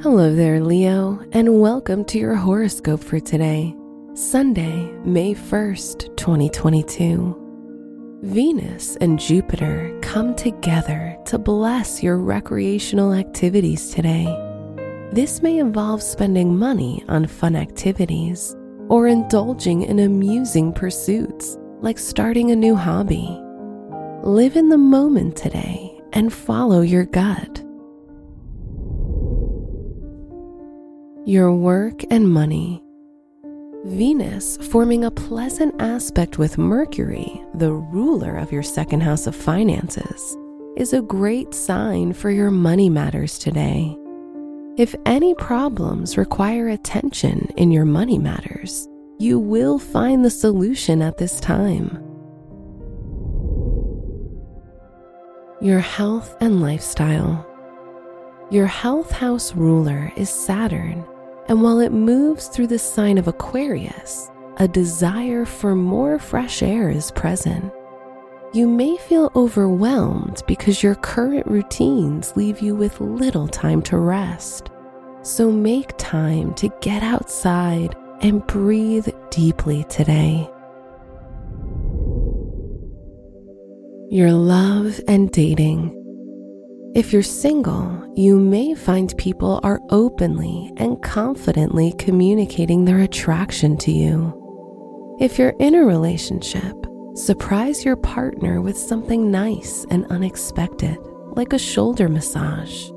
Hello there, Leo, and welcome to your horoscope for today, Sunday, May 1st, 2022. Venus and Jupiter come together to bless your recreational activities today. This may involve spending money on fun activities or indulging in amusing pursuits like starting a new hobby. Live in the moment today and follow your gut. Your work and money. Venus forming a pleasant aspect with Mercury, the ruler of your second house of finances, is a great sign for your money matters today. If any problems require attention in your money matters, you will find the solution at this time. Your health and lifestyle. Your health house ruler is Saturn, and while it moves through the sign of Aquarius, a desire for more fresh air is present. You may feel overwhelmed because your current routines leave you with little time to rest. So make time to get outside and breathe deeply today. Your love and dating. If you're single, you may find people are openly and confidently communicating their attraction to you. If you're in a relationship, surprise your partner with something nice and unexpected, like a shoulder massage.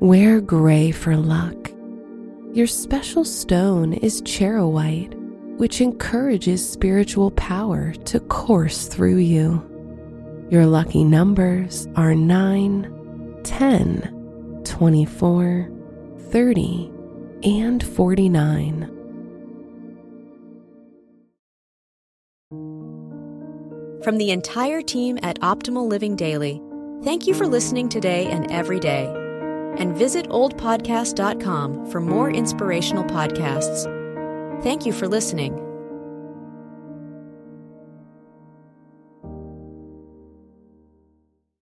Wear gray for luck. Your special stone is charoite, which encourages spiritual power to course through you. Your lucky numbers are 9, 10, 24, 30, and 49. From the entire team at Optimal Living Daily, thank you for listening today and every day. And visit oldpodcast.com for more inspirational podcasts. Thank you for listening.